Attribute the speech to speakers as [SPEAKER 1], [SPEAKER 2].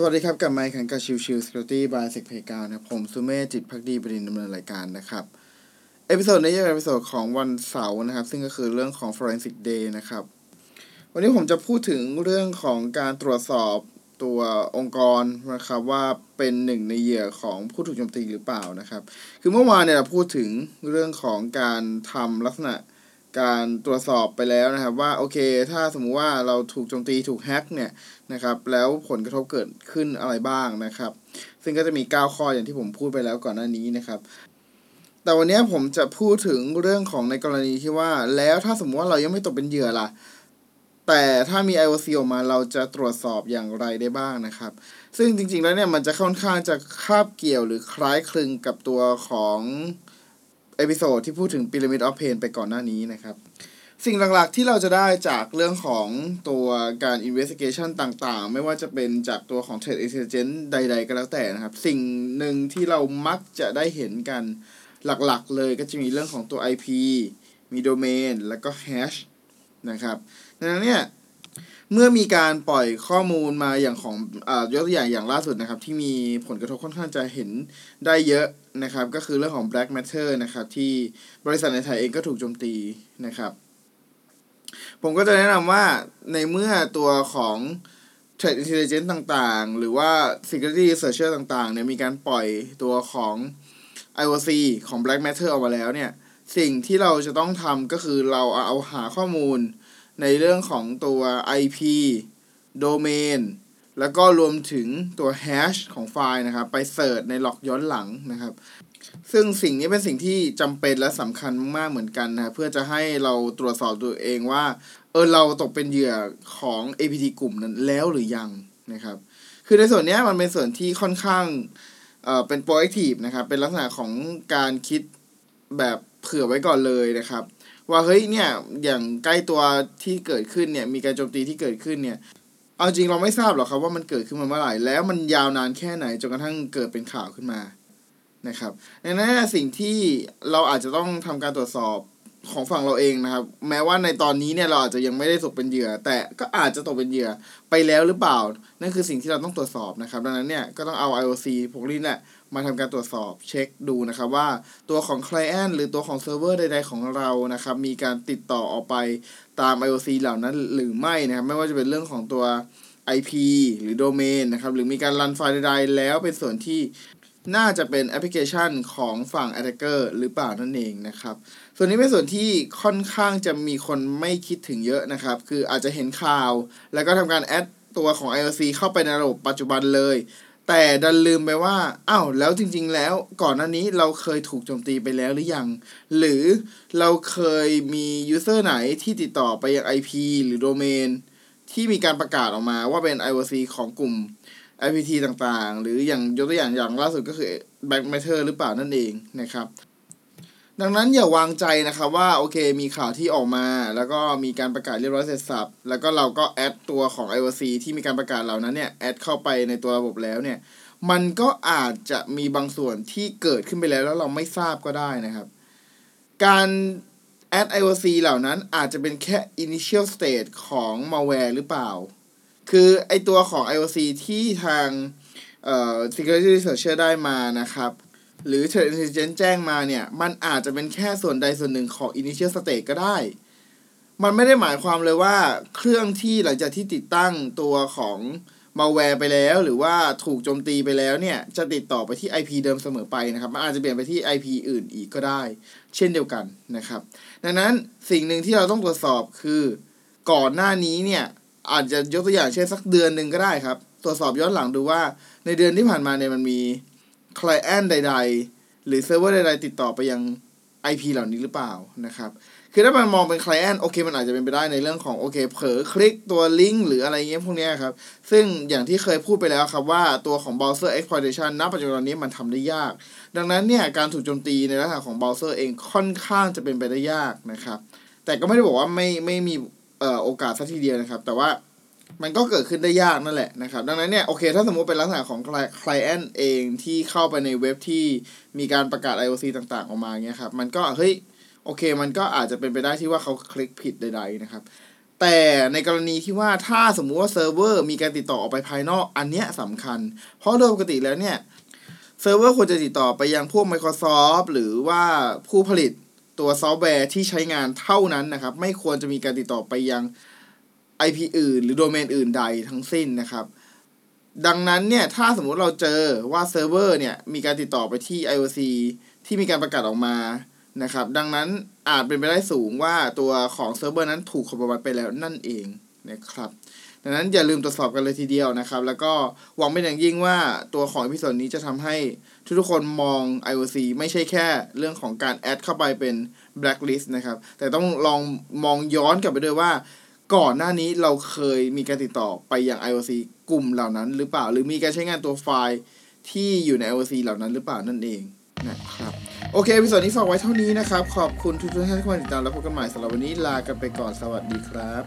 [SPEAKER 1] สวัสดีครับ กับไมค์ขันกับ Chill Chill Security by เซกเพกานะครับผมสุเมธจิตภักดีบดินทร์ดำเนินรายการนะครับ episode นี้จะเป็น episode ของวันเสาร์นะครับ ซึ่งก็คือเรื่องของ forensic day นะครับ วันนี้ผมจะพูดถึงเรื่องของการตรวจสอบตัวองค์กรนะครับว่าเป็นหนึ่งในเหยื่อของผู้ถูกโจมตีหรือเปล่านะครับ คือเมื่อวานเนี่ยเราพูดถึงเรื่องของการทำลักษณะ การตรวจสอบไปแล้วนะครับว่าโอเค ถ้าสมมุติว่าเราถูกโจมตีถูกแฮ็กเนี่ยนะครับแล้วผลกระทบเกิดขึ้นอะไรบ้างนะครับ ซึ่งก็จะมี 9 ข้ออย่างที่ผมพูดไปแล้วก่อนหน้านี้นะครับแต่วันนี้ผมจะพูดถึงเรื่องของในกรณีที่ว่า แล้วถ้าสมมติว่าเรายังไม่ตกเป็นเหยื่อล่ะ แต่ถ้ามี IOC ออกมาเราจะตรวจสอบอย่างไรได้บ้างนะครับ ซึ่งจริงๆแล้วเนี่ยมันจะค่อนข้างจะคาบเกี่ยวหรือคล้ายคลึงกับตัวของ episode ที่พูดถึง Pyramid of Pain ไปก่อนหน้านี้นะครับ สิ่งหลักๆที่เราจะได้จากเรื่องของตัวการ investigation ต่างๆ ไม่ว่าจะเป็นจากตัวของ threat intelligence ใด ๆ ก็แล้วแต่นะครับ สิ่งหนึ่งที่เรามักจะได้เห็นกันหลักๆ เลยก็จะมีเรื่องของตัว IP มี domain แล้วก็ hash นะครับดังนั้นเนี่ย เมื่อมีการปล่อยข้อมูลมาอย่างของยกตัวอย่างอย่างล่าสุดนะครับ ที่มีผลกระทบค่อนข้างจะเห็นได้เยอะนะครับ ก็คือเรื่องของ Black Matter นะครับ ที่บริษัทในไทยเองก็ถูกโจมตีนะครับ ผมก็จะแนะนำว่าในเมื่อตัวของ Threat Intelligence ต่างๆ หรือว่า Security Researcher ต่างๆเนี่ยมีการปล่อยตัวของ IOC ของ Black Matter ออกมาแล้วเนี่ย สิ่งที่เราจะต้องทำก็คือเราเอาหาข้อมูล ในเรื่องของตัว IP Domain แล้วก็รวมถึงตัว hash ของไฟล์นะครับ ไปเสิร์ชในล็อกย้อนหลังนะครับ ซึ่งสิ่งนี้เป็นสิ่งที่จำเป็นและสำคัญมากเหมือนกันนะเพื่อจะให้เราตรวจสอบตัวเองว่า เออเราตกเป็นเหยื่อของ APT กลุ่มนั้นแล้วหรือยังนะครับ คือในส่วนนี้มันเป็นส่วนที่ค่อนข้างเอ่อเป็น proactive นะครับ เป็นลักษณะของการคิดแบบเผื่อไว้ก่อนเลยนะครับ ว่าเฮ้ยเนี่ยอย่างใกล้ตัวที่เกิดขึ้นเนี่ยมีการโจมตีที่เกิดขึ้นเนี่ยเอาจริงเราไม่ทราบหรอกครับว่ามันเกิดขึ้นมาเมื่อไหร่แล้วมันยาวนานแค่ไหนจนกระทั่งเกิดเป็นข่าวขึ้นมานะครับดังนั้นสิ่งที่เราอาจจะต้องทำการตรวจสอบของฝั่งเราเองนะครับ แม้ว่าในตอนนี้เนี่ยเราอาจจะยังไม่ได้ตกเป็นเหยื่อ แต่ก็อาจจะตกเป็นเหยื่อไปแล้วหรือเปล่า นั่นคือสิ่งที่เราต้องตรวจสอบนะครับ ดังนั้นเนี่ยก็ต้องเอา IOC พวกนี้แหละ มาทำการตรวจสอบเช็คดูนะครับว่าตัวของ Client หรือตัวของเซิร์ฟเวอร์ใด ๆ ของเรานะครับมีการติดต่อออกไปตาม IOC เหล่านั้นหรือไม่นะครับไม่ว่าจะเป็นเรื่องของตัว IP หรือ Domain นะครับหรือมีการรันไฟล์ใดๆ แล้วเป็นส่วนที่น่าจะเป็นแอปพลิเคชันของฝั่ง Attacker หรือเปล่านั่นเองนะครับ ส่วนนี้เป็นส่วนที่ค่อนข้างจะมีคนไม่คิดถึงเยอะนะครับ คืออาจจะเห็นข่าว แล้วก็ทำการ add ตัวของ IOC เข้าไปในระบบปัจจุบันเลย แต่ดันลืมไปว่าอ้าวแล้วจริง ๆ แล้วก่อนหน้านี้เราเคยถูกโจมตีไปแล้วหรือยัง หรือเราเคยมียูเซอร์ไหนที่ติดต่อไปยัง IP หรือโดเมน ที่มีการประกาศออกมาว่าเป็น IOC ของกลุ่ม IPT ต่างๆ หรืออย่างยกตัวอย่างอย่างล่าสุดก็คือ Black Matter หรือเปล่านั่นเองนะครับ ดังนั้นอย่าวางใจนะครับว่าโอเคมีข่าวที่ออกมา แล้วก็มีการประกาศเรียบร้อยเสร็จสับ แล้วก็เราก็แอดตัวของ IOC ที่มีการประกาศเหล่านั้นเนี่ยแอดเข้าไปในตัวระบบแล้วเนี่ยมันก็อาจจะมีบางส่วนที่เกิดขึ้นไปแล้วแล้วเราไม่ทราบก็ได้นะครับ การแอด IOC เหล่านั้นอาจจะเป็นแค่ initial stage ของ malware หรือเปล่า คือไอตัวของ IOC ที่ทางเอ่อ security researcher ได้มานะครับ หรือ threat intelligence แจ้งมาเนี่ย มันอาจจะเป็นแค่ส่วนใดส่วนหนึ่งของ initial stage ก็ได้ มันไม่ได้หมายความเลยว่าเครื่องที่หลังจากที่ติดตั้งตัวของมัลแวร์ไปแล้ว หรือว่าถูกโจมตีไปแล้วเนี่ย จะติดต่อไปที่ IP เดิมเสมอไปนะครับ มันอาจจะเปลี่ยนไปที่ IP อื่นอีกก็ได้ เช่นเดียวกันนะครับ ดังนั้นสิ่งหนึ่งที่เราต้องตรวจสอบคือก่อนหน้านี้เนี่ยอาจจะยกตัวอย่างเช่นสักเดือนหนึ่งก็ได้ครับ ตรวจสอบย้อนหลังดูว่าในเดือนที่ผ่านมาเนี่ยมันมี client ใด ๆ หรือเซิร์ฟเวอร์ใด ๆ ติดต่อไปยัง IP เหล่านี้หรือเปล่านะครับคือถ้ามันมองเป็น client โอเคมันอาจจะเป็นไปได้ในเรื่องของโอเคเผลอคลิกตัวลิงก์หรืออะไรเงี้ยพวกนี้ครับ ซึ่งอย่างที่เคยพูดไปแล้วครับว่าตัวของ browser exploitation ณปัจจุบันนี้มันทำได้ยาก ดังนั้นเนี่ยการถูกโจมตีในลักษณะของ browser เองค่อนข้างจะเป็นไปได้ยากนะครับ แต่ก็ไม่ได้บอกว่าไม่ไม่มีเอ่อโอกาสสักทีเดียวนะครับ แต่ว่า มันก็เกิดขึ้นได้ยากนั่นแหละนะครับ ดังนั้นเนี่ยโอเค ถ้าสมมติเป็นลักษณะของ client เองที่เข้าไปในเว็บที่มีการประกาศ IOC ต่างๆ ออกมาเงี้ยครับ มันก็เฮ้ยโอเค มันก็อาจจะเป็นไปได้ที่ว่าเขาคลิกผิดใดๆนะครับ แต่ในกรณีที่ว่าถ้าสมมุติว่าเซิร์ฟเวอร์มีการติดต่อออกไปภายนอกอันเนี้ยสำคัญ เพราะโดยปกติแล้วเนี่ยเซิร์ฟเวอร์ควรจะติดต่อไปยังพวก Microsoft หรือว่าผู้ผลิตตัวซอฟต์แวร์ที่ใช้งานเท่านั้นนะครับ ไม่ควรจะมีการติดต่อไปยัง IP อื่น หรือโดเมนอื่นใดทั้งสิ้นนะครับ ดังนั้นเนี่ย ถ้าสมมุติเราเจอว่าเซิร์ฟเวอร์เนี่ย มีการติดต่อไปที่ IOC ที่มีการประกาศออกมานะครับ ดังนั้นอาจเป็นไปได้สูงว่าตัวของเซิร์ฟเวอร์นั้นถูกคอมโมัไปแล้วนั่นเองนะครับดังนั้นอย่าลืมตรวจสอบกันเลยทีเดียวนะครับ แล้วก็หวังเป็นอย่างยิ่งว่าตัวของ episode นี้จะทำให้ทุกๆคนมอง IOC ไม่ใช่แค่เรื่องของการ add เข้าไปเป็น blacklist นะครับ แต่ต้องลองมองย้อนกลับไปด้วยว่า ก่อนหน้านี้เราเคยมีการติดต่อไปอย่าง IOC กลุ่มเหล่านั้นหรือเปล่า หรือมีการใช้งานตัวไฟล์ที่อยู่ใน IOC เหล่านั้นหรือเปล่านั่นเองนะครับโอเคพิสดนี้ฝากไว้เท่านี้นะครับ ขอบคุณทุกท่านที่มาติดตามแล้วพบกันใหม่สำหรับวันนี้ลากันไปก่อนสวัสดีครับ